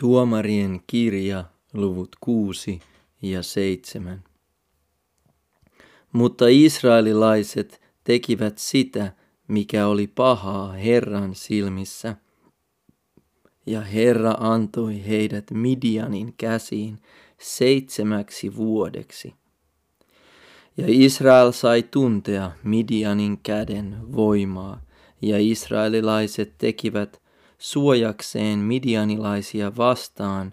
Tuomarien kirja, luvut 6 ja 7. Mutta israelilaiset tekivät sitä, mikä oli pahaa Herran silmissä. Ja Herra antoi heidät Midianin käsiin seitsemäksi vuodeksi. Ja Israel sai tuntea Midianin käden voimaa, ja israelilaiset tekivät suojakseen midianilaisia vastaan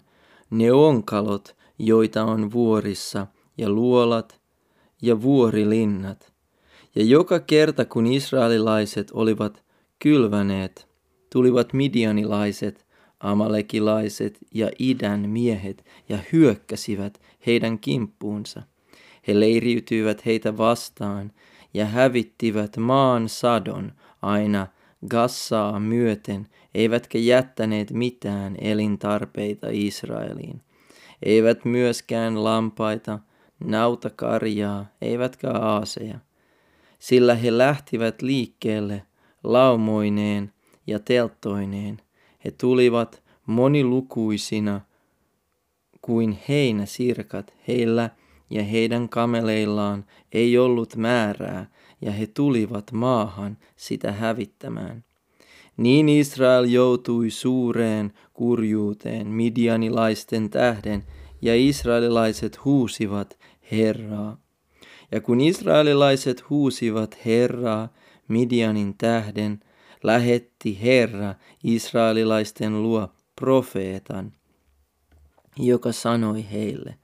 ne onkalot, joita on vuorissa, ja luolat ja vuorilinnat. Ja joka kerta kun israelilaiset olivat kylväneet, tulivat midianilaiset, amalekilaiset ja idän miehet ja hyökkäsivät heidän kimppuunsa. He leiriytyivät heitä vastaan ja hävittivät maan sadon aina Gassaa myöten, eivätkä jättäneet mitään elintarpeita Israeliin. Eivät myöskään lampaita, nautakarjaa, eivätkä aaseja. Sillä he lähtivät liikkeelle laumoineen ja telttoineen. He tulivat monilukuisina kuin heinäsirkat heillä ja heidän kameleillaan ei ollut määrää, ja he tulivat maahan sitä hävittämään. Niin Israel joutui suureen kurjuuteen midianilaisten tähden, ja israelilaiset huusivat Herraa. Ja kun israelilaiset huusivat Herraa Midianin tähden, lähetti Herra israelilaisten luo profeetan, joka sanoi heille,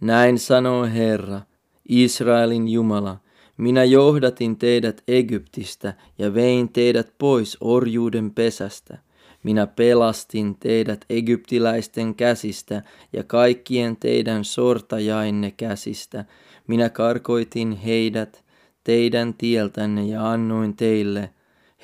näin sanoo Herra, Israelin Jumala, minä johdatin teidät Egyptistä ja vein teidät pois orjuuden pesästä. Minä pelastin teidät egyptiläisten käsistä ja kaikkien teidän sortajainne käsistä. Minä karkoitin heidät teidän tieltänne ja annoin teille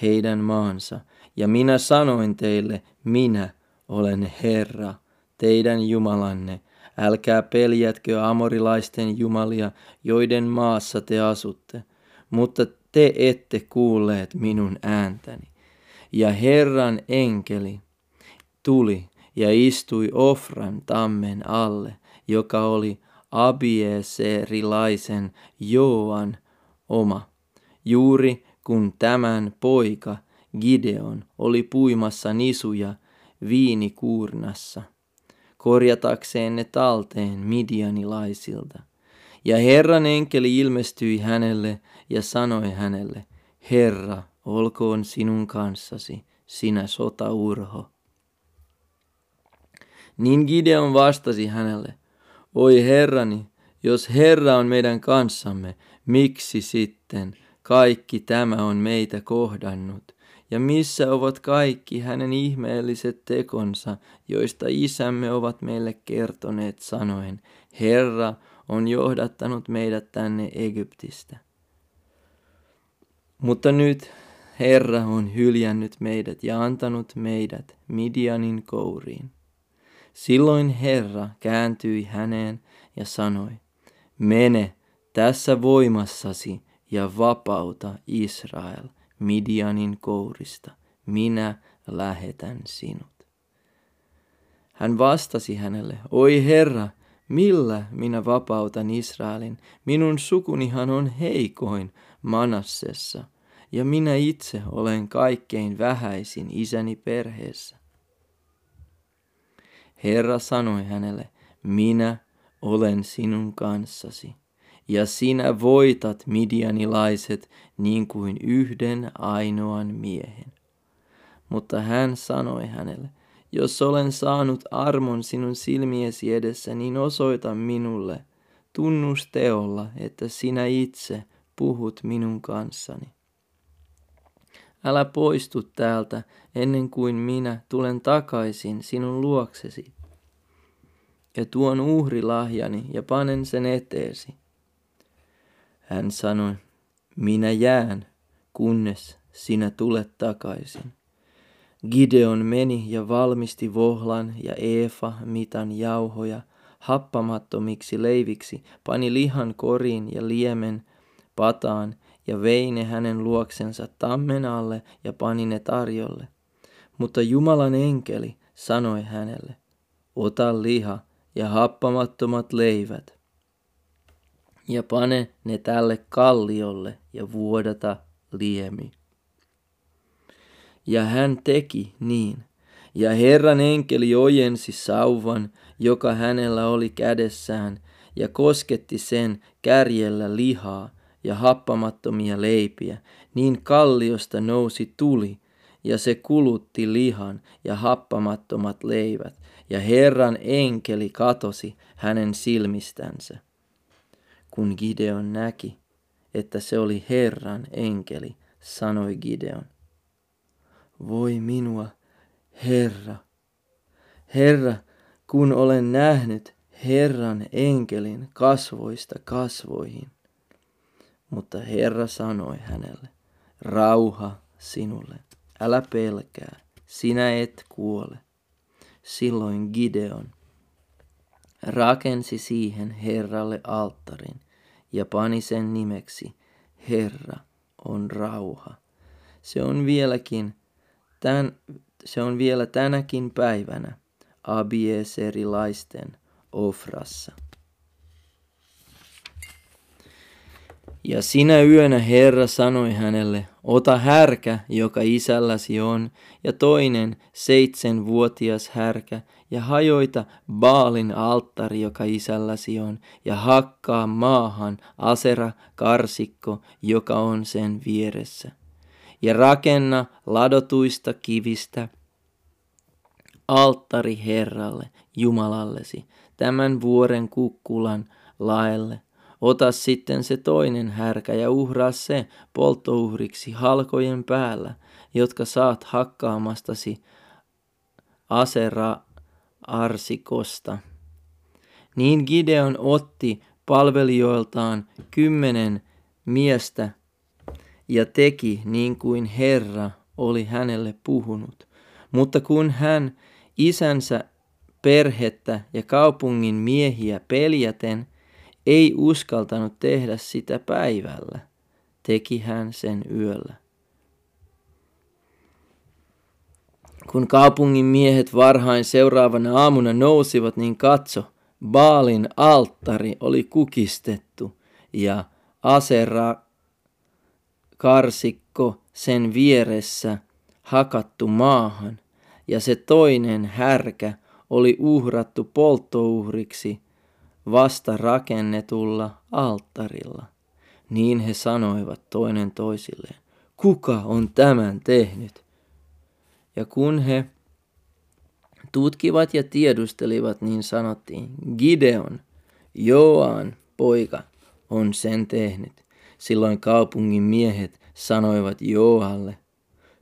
heidän maansa. Ja minä sanoin teille, minä olen Herra, teidän Jumalanne, Älkää peljätkö amorilaisten jumalia, joiden maassa te asutte, mutta te ette kuulleet minun ääntäni. Ja Herran enkeli tuli ja istui Ofran tammen alle, joka oli Abieserilaisen Joan oma, juuri kun tämän poika Gideon oli puimassa nisuja viinikuurnassa korjatakseen ne talteen midianilaisilta. Ja Herran enkeli ilmestyi hänelle ja sanoi hänelle, Herra, olkoon sinun kanssasi, sinä sotaurho. Niin Gideon vastasi hänelle, oi Herrani, jos Herra on meidän kanssamme, miksi sitten kaikki tämä on meitä kohdannut? Ja missä ovat kaikki hänen ihmeelliset tekonsa, joista isämme ovat meille kertoneet sanoen, Herra on johdattanut meidät tänne Egyptistä. Mutta nyt Herra on hyljännyt meidät ja antanut meidät Midianin kouriin. Silloin Herra kääntyi häneen ja sanoi, mene tässä voimassasi ja vapauta Israel Midianin kourista, minä lähetän sinut. Hän vastasi hänelle, oi Herra, millä minä vapautan Israelin? Minun sukunihan on heikoin Manassessa, ja minä itse olen kaikkein vähäisin isäni perheessä. Herra sanoi hänelle, minä olen sinun kanssasi ja sinä voitat midianilaiset niin kuin yhden ainoan miehen. Mutta hän sanoi hänelle, jos olen saanut armon sinun silmiesi edessä, niin osoita minulle tunnusteolla, että sinä itse puhut minun kanssani. Älä poistu täältä ennen kuin minä tulen takaisin sinun luoksesi ja tuon uhrilahjani ja panen sen eteesi. Hän sanoi, minä jään, kunnes sinä tulet takaisin. Gideon meni ja valmisti vohlan ja Eefa mitan jauhoja happamattomiksi leiviksi, pani lihan koriin ja liemen pataan ja vei ne hänen luoksensa tammen alle ja pani ne tarjolle. Mutta Jumalan enkeli sanoi hänelle, ota liha ja happamattomat leivät ja pane ne tälle kalliolle ja vuodata liemi. Ja hän teki niin, ja Herran enkeli ojensi sauvan, joka hänellä oli kädessään, ja kosketti sen kärjellä lihaa ja happamattomia leipiä, niin kalliosta nousi tuli, ja se kulutti lihan ja happamattomat leivät, ja Herran enkeli katosi hänen silmistänsä. Kun Gideon näki, että se oli Herran enkeli, sanoi Gideon, voi minua, Herra, Herra, kun olen nähnyt Herran enkelin kasvoista kasvoihin. Mutta Herra sanoi hänelle, rauha sinulle, älä pelkää, sinä et kuole. Silloin Gideon rakensi siihen Herralle alttarin ja pani sen nimeksi Herra on rauha. Se on vieläkin, tän, se on vielä tänäkin päivänä abieserilaisten Ofrassa. Ja sinä yönä Herra sanoi hänelle, ota härkä, joka isälläsi on, ja toinen seitsemänvuotias härkä, ja hajoita Baalin alttari, joka isälläsi on, ja hakkaa maahan asera karsikko, joka on sen vieressä. Ja rakenna ladotuista kivistä alttari Herralle, Jumalallesi, tämän vuoren kukkulan laelle. Ota sitten se toinen härkä ja uhraa se polttouhriksi halkojen päällä, jotka saat hakkaamastasi asera arsikosta. Niin Gideon otti palvelijoiltaan kymmenen miestä ja teki niin kuin Herra oli hänelle puhunut. Mutta kun hän isänsä perhettä ja kaupungin miehiä peljäten ei uskaltanut tehdä sitä päivällä, teki hän sen yöllä. Kun kaupungin miehet varhain seuraavana aamuna nousivat, niin katso, Baalin alttari oli kukistettu ja Asera karsikko sen vieressä hakattu maahan, ja se toinen härkä oli uhrattu polttouhriksi vasta rakennetulla alttarilla. Niin he sanoivat toinen toisilleen, kuka on tämän tehnyt? Ja kun he tutkivat ja tiedustelivat, niin sanottiin, Gideon, Joan poika, on sen tehnyt. Silloin kaupungin miehet sanoivat Joalle,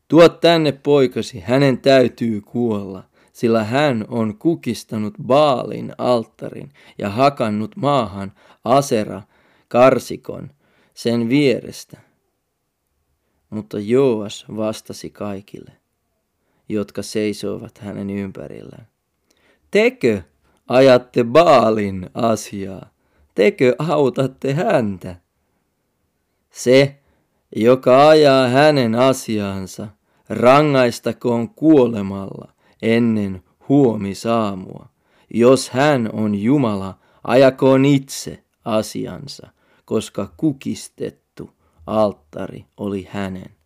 tuo tänne poikasi, hänen täytyy kuolla, sillä hän on kukistanut Baalin alttarin ja hakannut maahan Asera karsikon sen vierestä. Mutta Joas vastasi kaikille jotka seisoivat hänen ympärillään. Tekö ajatte Baalin asiaa? Tekö autatte häntä? Se, joka ajaa hänen asiaansa, rangaistakoon kuolemalla ennen huomisaamua. Jos hän on Jumala, ajakoon itse asiansa, koska kukistettu alttari oli hänen.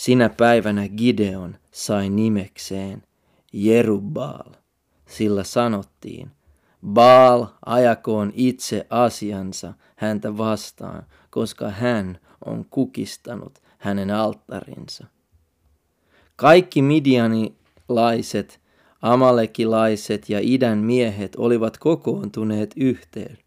Sinä päivänä Gideon sai nimekseen Jerubbaal, sillä sanottiin, Baal ajakoon itse asiansa häntä vastaan, koska hän on kukistanut hänen alttarinsa. Kaikki midianilaiset, amalekilaiset ja idän miehet olivat kokoontuneet yhteen,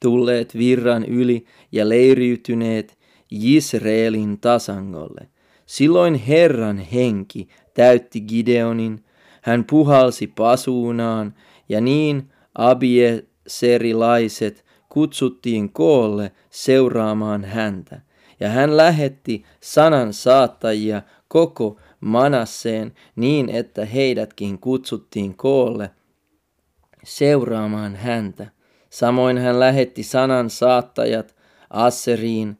tulleet virran yli ja leiriytyneet Israelin tasangolle. Silloin Herran henki täytti Gideonin, hän puhalsi pasuunaan ja niin abieserilaiset kutsuttiin koolle seuraamaan häntä. Ja hän lähetti sanan saattajia koko Manasseen niin, että heidätkin kutsuttiin koolle seuraamaan häntä. Samoin hän lähetti sanan saattajat Asseriin,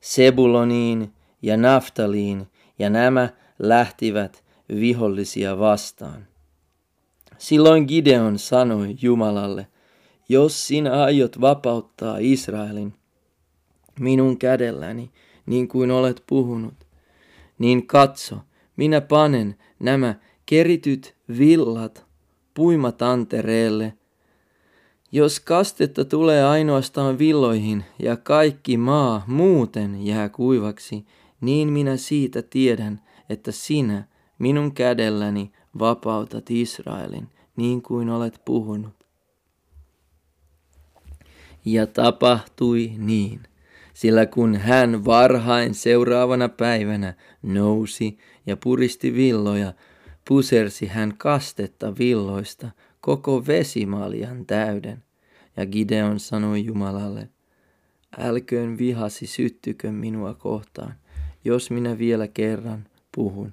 Sebuloniin ja Naftaliin, ja nämä lähtivät vihollisia vastaan. Silloin Gideon sanoi Jumalalle, jos sinä aiot vapauttaa Israelin minun kädelläni, niin kuin olet puhunut, niin katso, minä panen nämä kerityt villat puimatantereelle. Jos kastetta tulee ainoastaan villoihin ja kaikki maa muuten jää kuivaksi, niin minä siitä tiedän, että sinä minun kädelläni vapautat Israelin, niin kuin olet puhunut. Ja tapahtui niin, sillä kun hän varhain seuraavana päivänä nousi ja puristi villoja, pusersi hän kastetta villoista koko vesimaljan täyden. Ja Gideon sanoi Jumalalle, älköön vihasi syttykö minua kohtaan, jos minä vielä kerran puhun.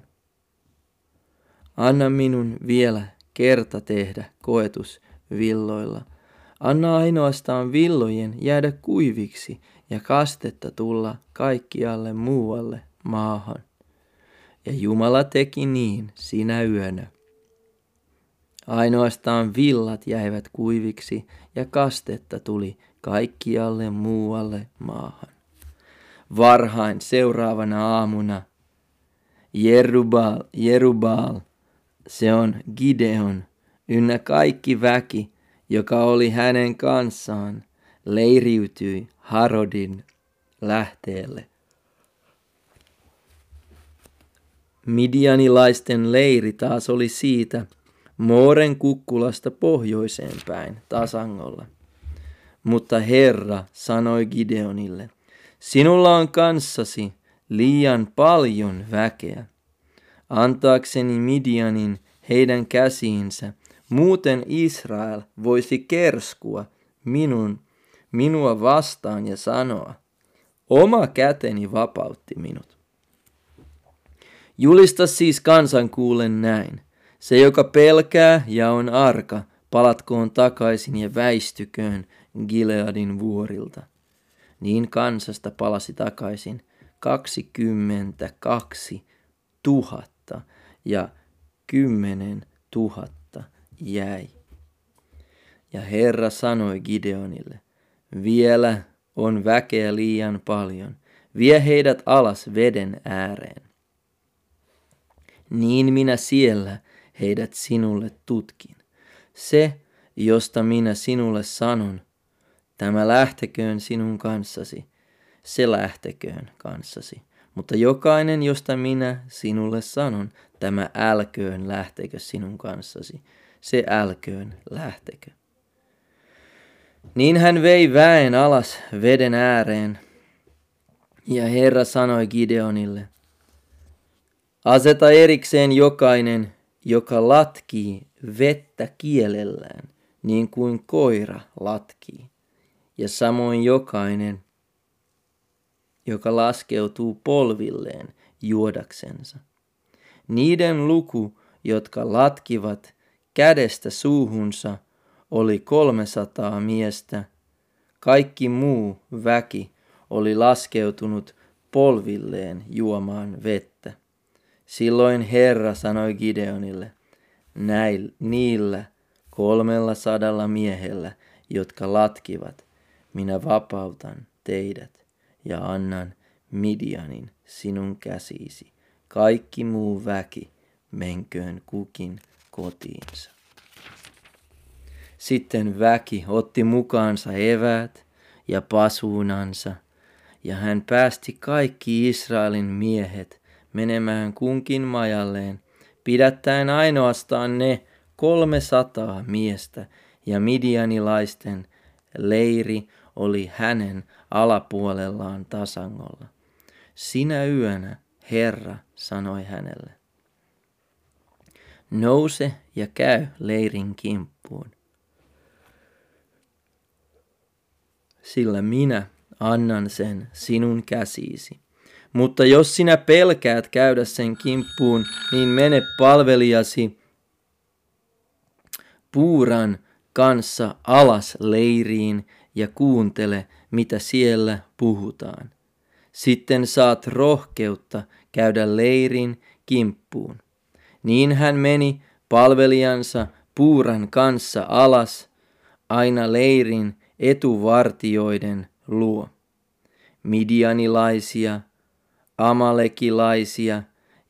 Anna minun vielä kerta tehdä koetus villoilla. Anna ainoastaan villojen jäädä kuiviksi ja kastetta tulla kaikkialle muualle maahan. Ja Jumala teki niin sinä yönä. Ainoastaan villat jäivät kuiviksi ja kastetta tuli kaikkialle muualle maahan. Varhain seuraavana aamuna Jerubal, Jerubal, se on Gideon, ynnä kaikki väki, joka oli hänen kanssaan, leiriytyi Harodin lähteelle. Midianilaisten leiri taas oli siitä Mooren kukkulasta pohjoiseen päin tasangolla. Mutta Herra sanoi Gideonille, sinulla on kanssasi liian paljon väkeä, antaakseni Midianin heidän käsiinsä, muuten Israel voisi kerskua minun, minua vastaan ja sanoa, oma käteni vapautti minut. Julista siis kansan kuulen näin. Se, joka pelkää ja on arka, palatkoon takaisin ja väistyköön Gileadin vuorilta. Niin kansasta palasi takaisin 22 tuhatta ja kymmenen tuhatta jäi. Ja Herra sanoi Gideonille, vielä on väkeä liian paljon, vie heidät alas veden ääreen. Niin minä siellä heidät sinulle tutkin. Se, josta minä sinulle sanon, tämä lähteköön sinun kanssasi, se lähteköön kanssasi. Mutta jokainen, josta minä sinulle sanon, tämä älköön lähtekö sinun kanssasi, se älköön lähtekö. Niin hän vei väen alas veden ääreen, ja Herra sanoi Gideonille, aseta erikseen jokainen, joka latkii vettä kielellään, niin kuin koira latkii, ja samoin jokainen, joka laskeutuu polvilleen juodaksensa. Niiden luku, jotka latkivat kädestä suuhunsa, oli kolmesataa miestä. Kaikki muu väki oli laskeutunut polvilleen juomaan vettä. Silloin Herra sanoi Gideonille, näil, niillä kolmella sadalla miehellä, jotka latkivat, minä vapautan teidät ja annan Midianin sinun käsiisi. Kaikki muu väki menköön kukin kotiinsa. Sitten väki otti mukaansa eväät ja pasuunansa, ja hän päästi kaikki Israelin miehet menemään kunkin majalleen, pidättäen ainoastaan ne kolme sataa miestä, ja midianilaisten leiri oli hänen alapuolellaan tasangolla. Sinä yönä Herra sanoi hänelle, nouse ja käy leirin kimppuun. Sillä minä annan sen sinun käsiisi. Mutta jos sinä pelkäät käydä sen kimppuun, niin mene palvelijasi puuran kanssa alas leiriin ja kuuntele, mitä siellä puhutaan. Sitten saat rohkeutta käydä leirin kimppuun. Niin hän meni palvelijansa puuran kanssa alas aina leirin etuvartioiden luo. Midianilaisia, amalekilaisia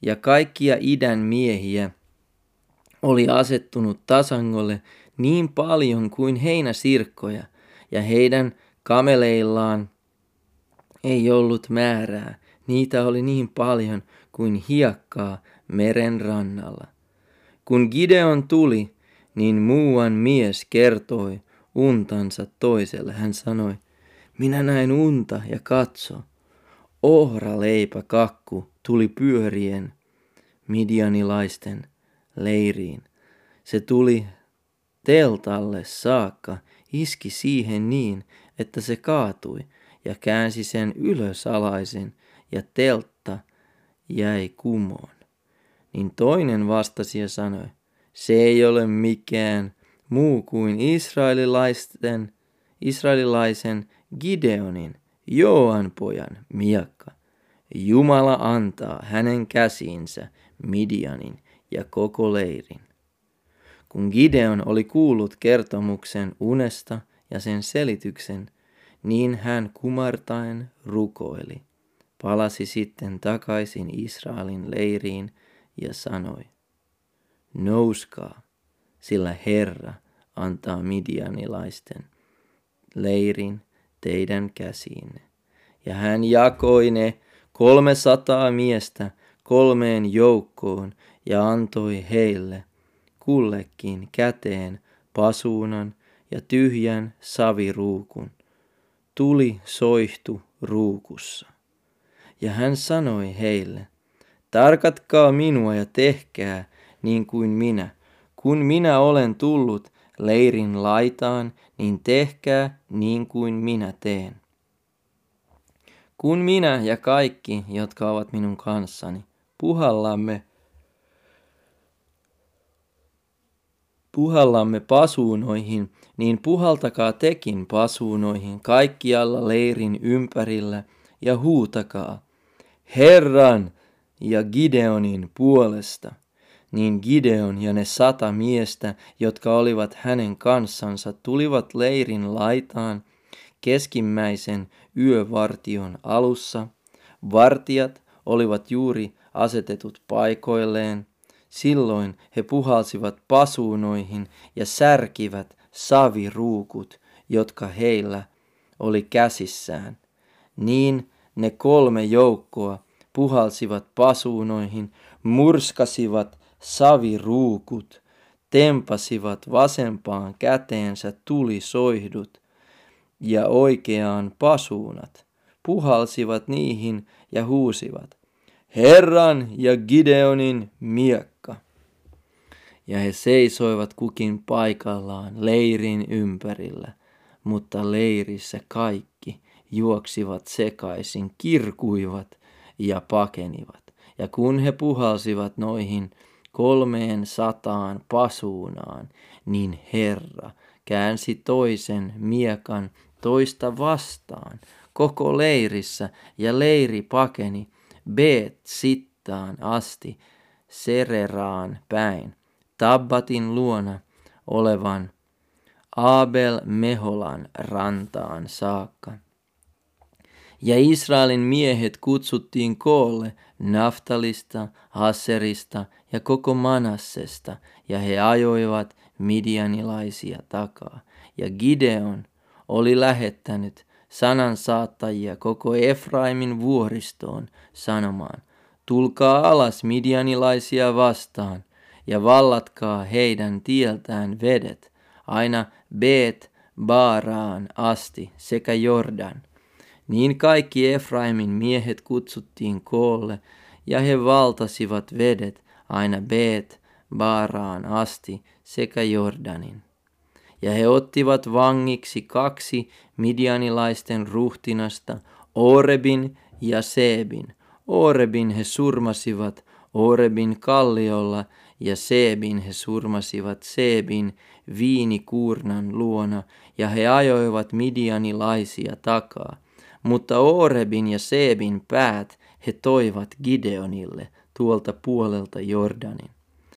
ja kaikkia idän miehiä oli asettunut tasangolle niin paljon kuin heinäsirkkoja, ja heidän kameleillaan ei ollut määrää. Niitä oli niin paljon kuin hiekkaa meren rannalla. Kun Gideon tuli, niin muuan mies kertoi untansa toiselle. Hän sanoi, minä näin unta ja katso. Ohra leipä kakku tuli pyörien midianilaisten leiriin. Se tuli teltalle saakka, iski siihen niin, että se kaatui ja käänsi sen ylös alaisin ja teltta jäi kumoon. Niin toinen vastasi ja sanoi, se ei ole mikään muu kuin israelilaisten, israelilaisen Gideonin, Joan pojan miakka. Jumala antaa hänen käsiinsä Midianin ja koko leirin. Kun Gideon oli kuullut kertomuksen unesta ja sen selityksen, niin hän kumartaen rukoili, palasi sitten takaisin Israelin leiriin ja sanoi, nouskaa, sillä Herra antaa midianilaisten leirin teidän käsiinne. Ja hän jakoi ne kolmesataa miestä kolmeen joukkoon ja antoi heille kullekin käteen pasuunan ja tyhjän saviruukun. Tuli soihtu ruukussa. Ja hän sanoi heille, tarkatkaa minua ja tehkää niin kuin minä. Kun minä olen tullut leirin laitaan, niin tehkää niin kuin minä teen. Kun minä ja kaikki, jotka ovat minun kanssani, puhallamme puhallamme pasuunoihin, niin puhaltakaa tekin pasuunoihin kaikkialla leirin ympärillä ja huutakaa Herran ja Gideonin puolesta. Niin Gideon ja ne sata miestä, jotka olivat hänen kanssansa, tulivat leirin laitaan keskimmäisen yövartion alussa. Vartijat olivat juuri asetetut paikoilleen Silloin he puhalsivat pasuunoihin ja särkivät saviruukut, jotka heillä oli käsissään. Niin ne kolme joukkoa puhalsivat pasuunoihin, murskasivat saviruukut, tempasivat vasempaan käteensä tulisoihdut ja oikeaan pasuunat, puhalsivat niihin ja huusivat, Herran ja Gideonin miekka. Ja he seisoivat kukin paikallaan leirin ympärillä, mutta leirissä kaikki juoksivat sekaisin, kirkuivat ja pakenivat. Ja kun he puhalsivat noihin kolmeen sataan pasuunaan, niin Herra käänsi toisen miekan toista vastaan koko leirissä, ja leiri pakeni, Beet Sittaan asti Sereraan päin, Tabbatin luona olevan Abel Meholan rantaan saakka. Ja Israelin miehet kutsuttiin koolle Naftalista, Hasserista ja koko Manassesta, ja he ajoivat midianilaisia takaa. Ja Gideon oli lähettänyt sanan saattajia koko Efraimin vuoristoon sanomaan, tulkaa alas midianilaisia vastaan ja vallatkaa heidän tieltään vedet aina Beet Baaraan asti sekä Jordan. Niin kaikki Efraimin miehet kutsuttiin koolle ja he valtasivat vedet aina Beet Baaraan asti sekä Jordanin. Ja he ottivat vangiksi kaksi midianilaisten ruhtinasta, Orebin ja Seebin. Orebin he surmasivat Orebin kalliolla ja Seebin he surmasivat Seebin viinikuurnan luona ja he ajoivat midianilaisia takaa. Mutta Orebin ja Seebin päät he toivat Gideonille tuolta puolelta Jordanin.